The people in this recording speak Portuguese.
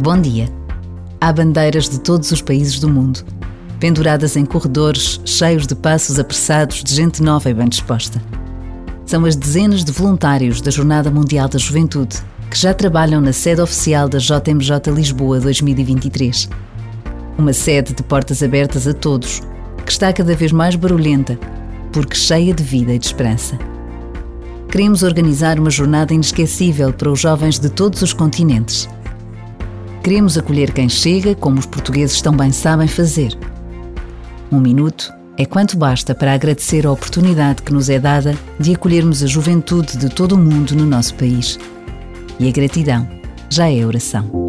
Bom dia. Há bandeiras de todos os países do mundo, penduradas em corredores cheios de passos apressados de gente nova e bem disposta. São as dezenas de voluntários da Jornada Mundial da Juventude que já trabalham na sede oficial da JMJ Lisboa 2023. Uma sede de portas abertas a todos, que está cada vez mais barulhenta, porque cheia de vida e de esperança. Queremos organizar uma jornada inesquecível para os jovens de todos os continentes Queremos acolher quem chega, como os portugueses tão bem sabem fazer. Um minuto é quanto basta para agradecer a oportunidade que nos é dada de acolhermos a juventude de todo o mundo no nosso país. E a gratidão já é oração.